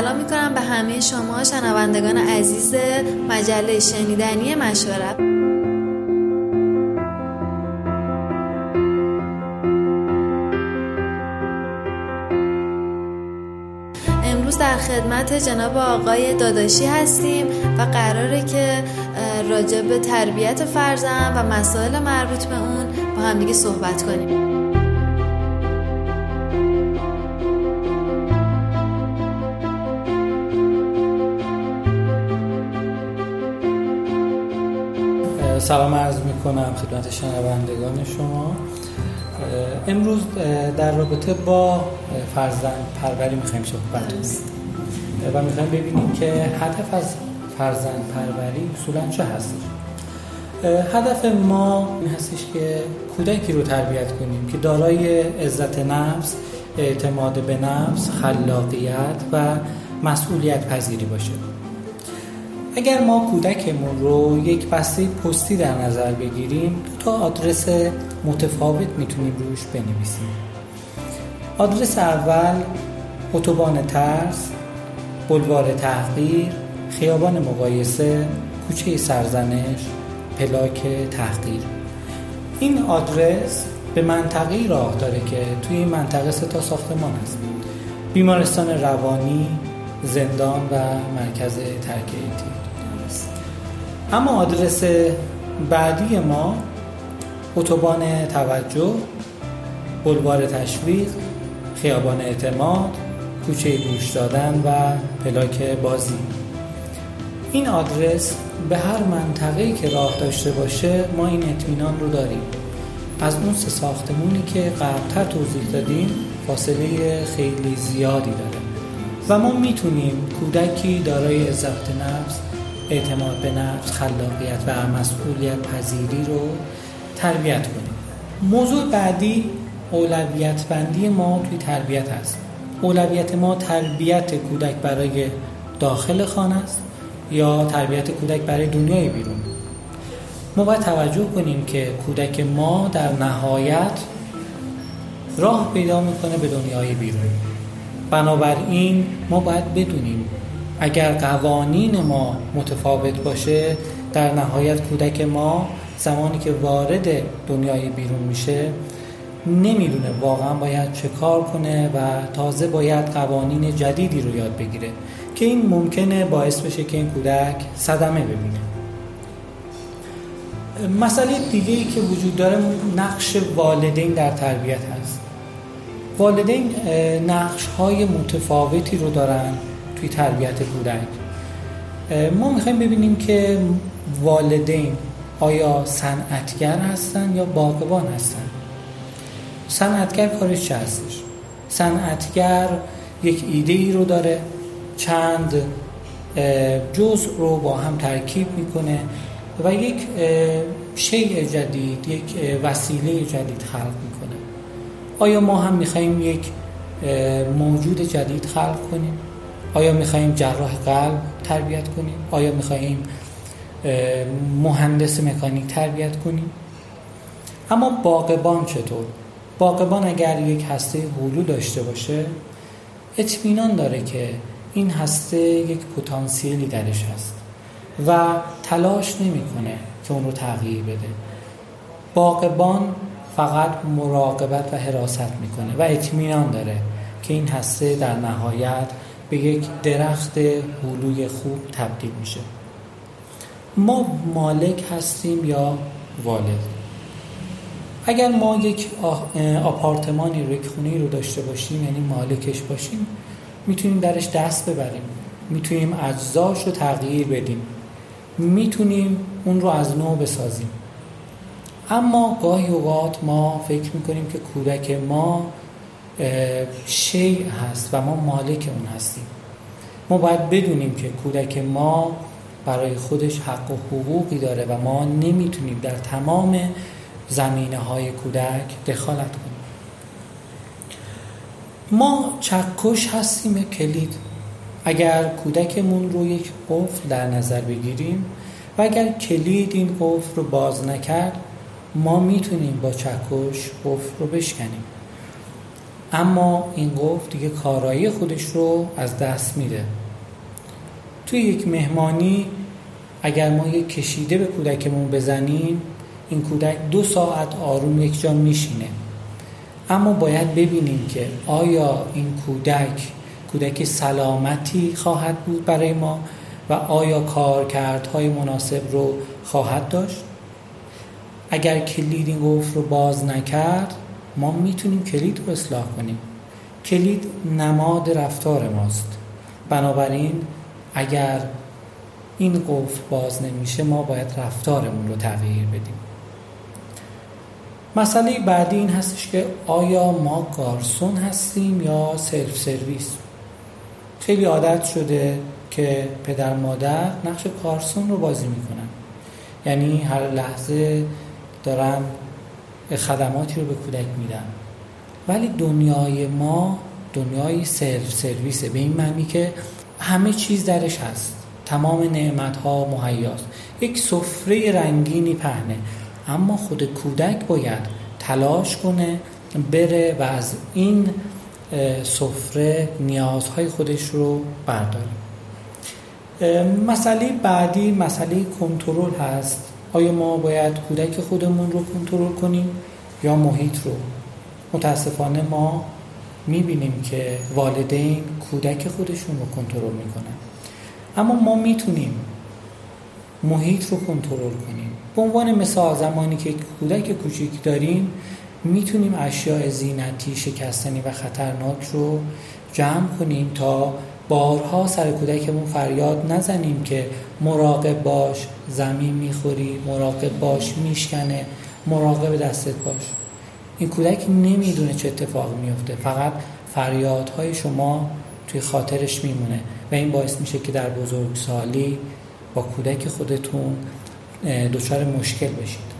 سلام می‌کنم به همه شما شنوندگان عزیز مجله شنیدنی مشورت. امروز در خدمت جناب آقای داداشی هستیم و قراره که راجع به تربیت فرزند و مسائل مربوط به اون با همدیگه صحبت کنیم. سلام عرض می کنم خدمت شنوندگان شما. امروز در رابطه با فرزند پروری می‌خوایم صحبت کنیم. و می‌خوایم ببینیم که هدف از فرزند پروری اصولا چه هست. هدف ما این هستش که کودکی رو تربیت کنیم که دارای عزت نفس اعتماد به نفس خلاقیت و مسئولیت پذیری باشه. اگر ما کودکمون رو یک بسته پستی در نظر بگیریم تا آدرس متفاوت می‌تونیم روش بنویسیم. آدرس اول اتوبان ترس بلوار تحقیر خیابان مقایسه کوچه سرزنش پلاک تحقیر. این آدرس به منطقه راه داره که توی این منطقه سه تا ساختمان هست. بیمارستان روانی زندان و مرکز ترکیه اما آدرس بعدی ما اتوبان توجه بلوار تشویق خیابان اعتماد کوچه گوش دادن و پلاک بازی. این آدرس به هر منطقه‌ای که راه داشته باشه ما این اطمینان رو داریم. از اون سه ساختمونی که قبلتر توضیح دادیم فاصله خیلی زیادی داره. و ما می‌تونیم کودکی دارای عزت نفس اعتماد به نفس خلاقیت و مسئولیت پذیری رو تربیت کنیم. موضوع بعدی اولویت بندی ما توی تربیت هست. اولویت ما تربیت کودک برای داخل خانه است یا تربیت کودک برای دنیای بیرون؟ ما باید توجه کنیم که کودک ما در نهایت راه پیدا می‌کنه به دنیای بیرون. بنابراین ما باید بدونیم اگر قوانین ما متفاوت باشه در نهایت کودک ما زمانی که وارد دنیای بیرون میشه نمی‌دونه واقعا باید چه کار کنه و تازه باید قوانین جدیدی رو یاد بگیره که این ممکنه باعث بشه که این کودک صدمه ببینه. مسئله دیگه ای که وجود داره نقش والدین در تربیت هست. والدین نقش های متفاوتی رو دارن توی تربیت کودک. ما می‌خوایم ببینیم که والدین آیا صنعتگر هستن یا باغبان هستن؟ صنعتگر کارش چه هستش؟ صنعتگر یک ایده ای رو داره چند جزء رو با هم ترکیب می‌کنه و یک شیء جدید یک وسیله جدید خلق می‌کنه. آیا ما هم می‌خوایم یک موجود جدید خلق کنیم؟ آیا میخواییم جراح قلب تربیت کنیم؟ آیا میخواییم مهندس مکانیک تربیت کنیم؟ اما باقبان چطور؟ باقبان اگر یک هسته حلو داشته باشه اطمینان داره که این هسته یک پتانسیلی درش هست و تلاش نمی‌کنه که اون رو تغییر بده. باقبان فقط مراقبت و حراست می‌کنه و اطمینان داره که این هسته در نهایت به یک درخت هلوی خوب تبدیل میشه. ما مالک هستیم یا والد؟ اگر ما یک آپارتمانی رو یک خونه رو داشته باشیم یعنی مالکش باشیم می‌تونیم درش دست ببریم. می‌تونیم اجزاش رو تغییر بدیم. می‌تونیم اون رو از نو بسازیم. اما گاهی اوقات ما فکر می‌کنیم که کودک ما شیع هست و ما مالک اون هستیم. ما باید بدونیم که کودک ما برای خودش حق و حقوقی داره و ما نمی‌تونیم در تمام زمینه های کودک دخالت کنیم. ما چکش هستیم کلید. اگر کودکمون رو یک قفل در نظر بگیریم و اگر کلید این قفل رو باز نکرد ما می‌تونیم با چکش قفل رو بشکنیم. اما این قفل دیگه کارایی خودش رو از دست میده. توی یک مهمانی اگر ما یک کشیده به کودکمون بزنیم این کودک دو ساعت آروم یک جا میشینه. اما باید ببینیم که آیا این کودک کودک سلامتی خواهد بود برای ما و آیا کارکردهای مناسب رو خواهد داشت؟ اگر کلید این قفل رو باز نکرد ما می‌تونیم کلید رو اصلاح کنیم. کلید نماد رفتار ماست. بنابراین اگر این قفل باز نمیشه ما باید رفتارمون رو تغییر بدیم. مسئله بعدی این هستش که آیا ما گارسون هستیم یا سلف سرویس؟ خیلی عادت شده که پدر مادر نقش کارسون رو بازی می‌کنن. یعنی هر لحظه دارن خدماتی رو به کودک میدن ولی دنیای ما دنیای سلف سرویسه. به این معنی که همه چیز درش هست. تمام نعمت ها مهیاست. یک سفره رنگینی پهنه. اما خود کودک باید تلاش کنه بره و از این سفره نیازهای خودش رو برداره. مسئله بعدی مسئله کنترل هست. آیا ما باید کودک خودمون رو کنترل کنیم یا محیط رو؟ متاسفانه ما می‌بینیم که والدین کودک خودشون رو کنترل می‌کنن. اما ما می‌تونیم محیط رو کنترل کنیم. به عنوان مثال زمانی که کودک کوچیک داریم می‌تونیم اشیاء زینتی شکستنی و خطرناک رو جمع کنیم تا بارها سر کودکمون فریاد نزنیم که مراقب باش زمین می‌خوری مراقب باش میشکنه مراقب دستت باش. این کودک نمی‌دونه چه اتفاق میفته فقط فریادهای شما توی خاطرش میمونه و این باعث میشه که در بزرگسالی با کودک خودتون دچار مشکل بشید.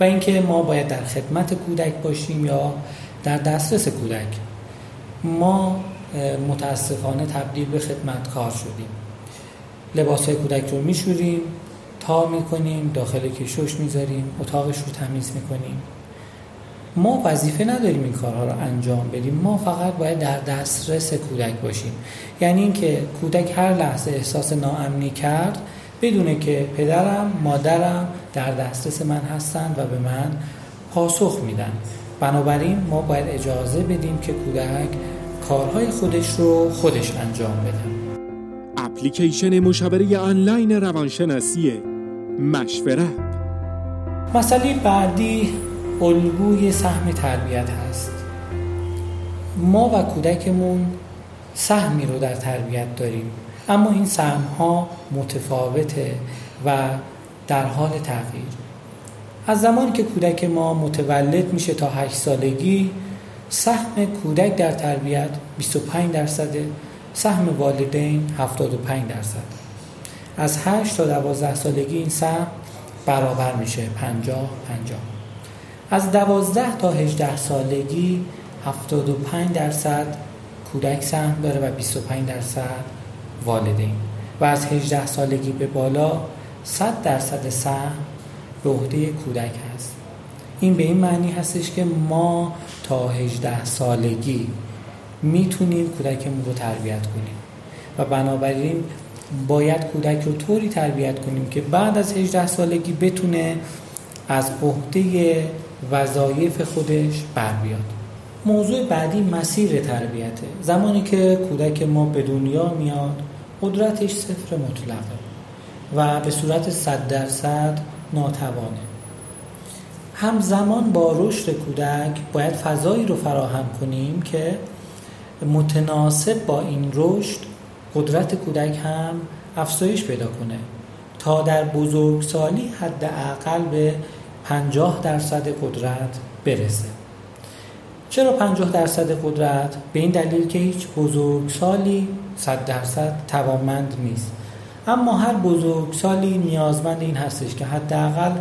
و اینکه ما باید در خدمت کودک باشیم یا در دسترس کودک. ما متاسفانه تبدیل به خدمتکار شدیم. لباس های کودک رو میشوریم تا می‌کنیم داخل کشوش می‌ذاریم اتاقش رو تمیز می‌کنیم. ما وظیفه نداریم این کارها رو انجام بدیم. ما فقط باید در دسترس کودک باشیم. یعنی اینکه کودک هر لحظه احساس ناامنی کرد بدونه که پدرم مادرم در دسترس من هستند و به من پاسخ میدن. بنابراین ما باید اجازه بدیم که کودک کارهای خودش رو خودش انجام بده. اپلیکیشن مشاوره آنلاین روانشناسی مشورت. مسئله بعدی الگوی سهم تربیت هست. ما و کودکمون سهمی رو در تربیت داریم اما این سهم ها متفاوته و در حال تغییر. از زمانی که کودک ما متولد میشه تا 8 سالگی سهم کودک در تربیت 25 درصده سهم والدین 75 درصد. از 8 تا 12 سالگی این سهم برابر میشه 50 50 از 12 تا 18 سالگی 75 درصد کودک سهم داره و 25 درصد والدین. و از 18 سالگی به بالا 100 درصد سهم به عهده کودک هست. این به این معنی هستش که ما تا 18 سالگی می‌تونیم کودکمون رو تربیت کنیم. و بنابراین باید کودک رو طوری تربیت کنیم که بعد از 18 سالگی بتونه از عهده وظایف خودش بر بیاد. موضوع بعدی مسیر تربیته. زمانی که کودک ما به دنیا میاد قدرتش صفر مطلقه و به صورت صد درصد ناتوانه. همزمان با رشد کودک باید فضایی رو فراهم کنیم که متناسب با این رشد قدرت کودک هم افزایش پیدا کنه. تا در بزرگسالی حداقل به 50 درصد قدرت برسه. چرا 50 درصد قدرت؟ به این دلیل که هیچ بزرگسالی 100 درصد توانمند نیست. اما هر بزرگسالی نیازمند این هستش که حداقل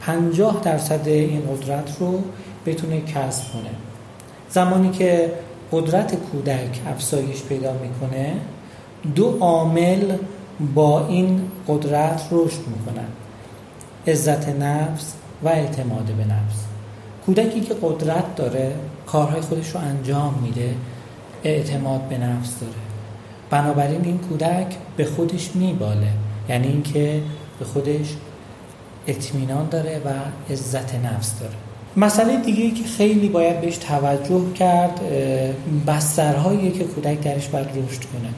50 درصد این قدرت رو بتونه کسب کنه. زمانی که قدرت کودک افزایش پیدا می‌کنه دو عامل با این قدرت رشد می‌کنن عزت نفس و اعتماد به نفس. کودکی که قدرت داره کارهای خودش رو انجام میده اعتماد به نفس داره. بنابراین این کودک به خودش میباله یعنی اینکه به خودش اطمینان داره و عزت نفس داره. مسئله دیگه که خیلی باید بهش توجه کرد بسترهایی که کودک درش باید رشد کنه.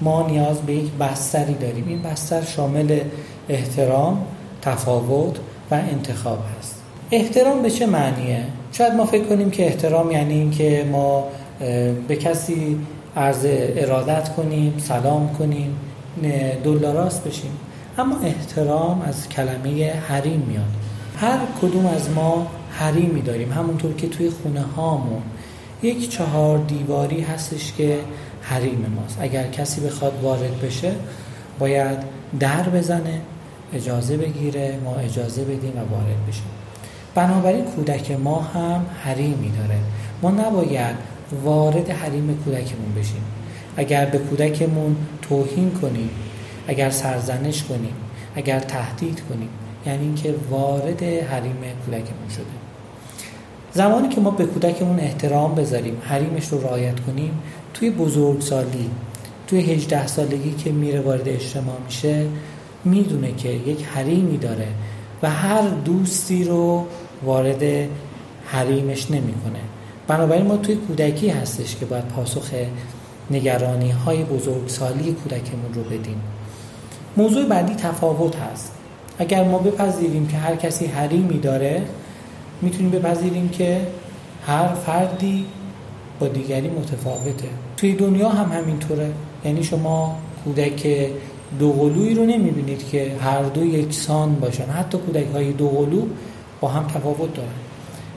ما نیاز به یک بستری داریم. این بستر شامل احترام تفاوت و انتخاب هست. احترام به چه معنیه؟ شاید ما فکر کنیم که احترام یعنی اینکه ما به کسی عرض ارادت کنیم سلام کنیم دلاراست بشیم. اما احترام از کلمه حریم میاد. هر کدوم از ما حریمی داریم. همونطور که توی خونه هامون یک چهار دیواری هستش که حریم ماست. اگر کسی بخواد وارد بشه باید در بزنه اجازه بگیره ما اجازه بدیم و وارد بشیم. بنابراین کودک ما هم حریمی داره. ما نباید وارد حریم کودکمون بشیم. اگر به کودکمون توهین کنیم اگر سرزنش کنیم اگر تهدید کنیم. یعنی اینکه وارد حریم کودکمون شده. زمانی که ما به کودکمون احترام بذاریم حریمش رو رعایت کنیم توی بزرگسالی توی 18 سالگی که میره وارد اجتماع میشه می‌دونه که یک حریمی داره و هر دوستی رو وارد حریمش نمی‌کنه. بنابراین ما توی کودکی هستش که باید پاسخ نگرانی های بزرگسالی کودکمون رو بدیم. موضوع بعدی تفاوت هست. اگر ما بپذیریم که هر کسی حریمی داره می‌تونیم بپذیریم که هر فردی با دیگری متفاوته. توی دنیا هم همینطوره. یعنی شما کودک دوقلویی رو نمی‌بینید که هر دو یکسان باشن. حتی کودک های دوقلو با هم تفاوت دارن.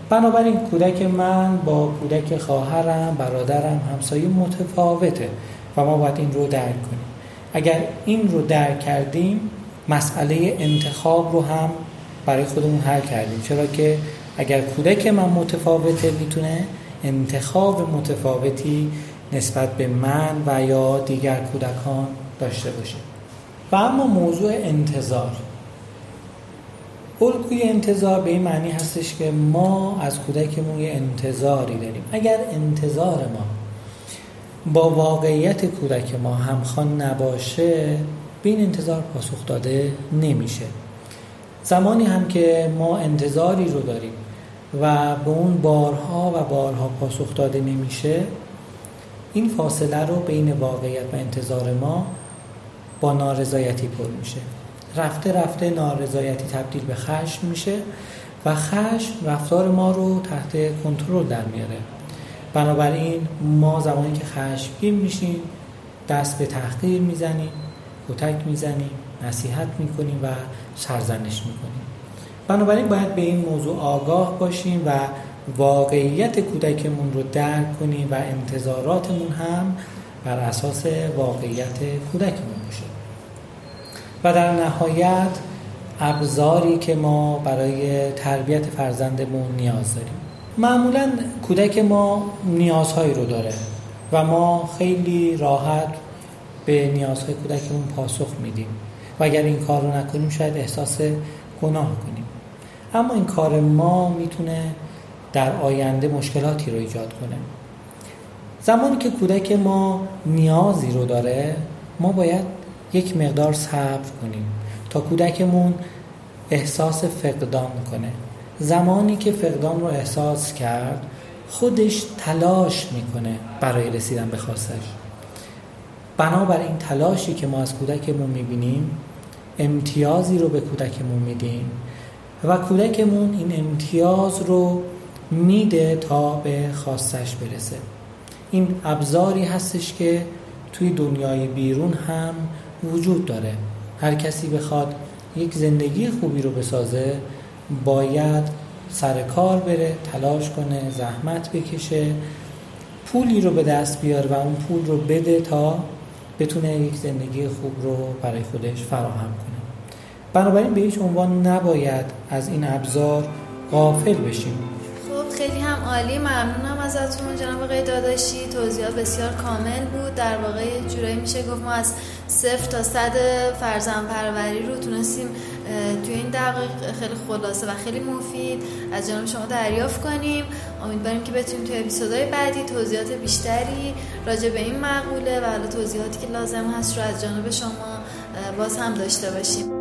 بنابراین کودک من با کودک خواهرم برادرم همسایه متفاوته و ما باید این رو درک کنیم. اگر این رو درک کردیم مسئله انتخاب رو هم برای خودمون حل کردیم. چرا که اگر کودک من متفاوته می‌تونه انتخاب متفاوتی نسبت به من و یا دیگر کودکان داشته باشه. و اما موضوع انتظار. الگوی انتظار به این معنی هستش که ما از کودکمون یه انتظاری داریم. اگر انتظار ما با واقعیت کودک ما همخوان نباشه به این انتظار پاسخ داده نمیشه. زمانی هم که ما انتظاری رو داریم و به اون بارها و بارها پاسخ داده نمیشه این فاصله رو بین واقعیت و انتظار ما با نارضایتی پر میشه. رفته رفته نارضایتی تبدیل به خشم میشه و خشم رفتار ما رو تحت کنترل در میاره. بنابراین ما زمانی که خشمگین میشیم دست به تحقیر می‌زنیم کتک می‌زنیم نصیحت می‌کنیم و سرزنش می‌کنیم. بنابراین باید به این موضوع آگاه باشیم و واقعیت کودکمون رو درک کنیم و انتظاراتمون هم بر اساس واقعیت کودکمون باشه. و در نهایت ابزاری که ما برای تربیت فرزندمون نیاز داریم. معمولا کودک ما نیازهایی رو داره و ما خیلی راحت به نیازهای کودکمون پاسخ میدیم و اگر این کار رو نکنیم شاید احساس گناه کنیم. اما این کار ما می‌تونه در آینده مشکلاتی رو ایجاد کنه. زمانی که کودک ما نیازی رو داره ما باید یک مقدار صبر کنیم تا کودکمون احساس فقدان کنه. زمانی که فقدان رو احساس کرد خودش تلاش می‌کنه برای رسیدن به خواستش بنابراین این تلاشی که ما از کودکمون می‌بینیم امتیازی رو به کودکمون میدیم و کودکمون این امتیاز رو میده تا به خواستش برسه. این ابزاری هستش که توی دنیای بیرون هم وجود داره. هر کسی بخواد یک زندگی خوبی رو بسازه باید سر کار بره تلاش کنه زحمت بکشه پولی رو به دست بیاره و اون پول رو بده تا بتونه یک زندگی خوب رو برای خودش فراهم کنه. بنابراین به هیچ عنوان نباید از این ابزار غافل بشیم. خب خیلی هم عالی. ممنونم ازتون. جناب آقای داداشی توضیحات بسیار کامل بود. در واقع جورایی میشه گفت ما از صفر تا صد فرزند پروری رو تونستیم توی این دقایق خیلی خلاصه و خیلی مفید. از جانب شما دریافت کنیم. امیدواریم که بتونیم توی اپیزودهای بعدی توضیحات بیشتری راجع به این مقوله و حالا توضیحاتی که لازم هست رو از جانب شما باز هم داشته باشیم.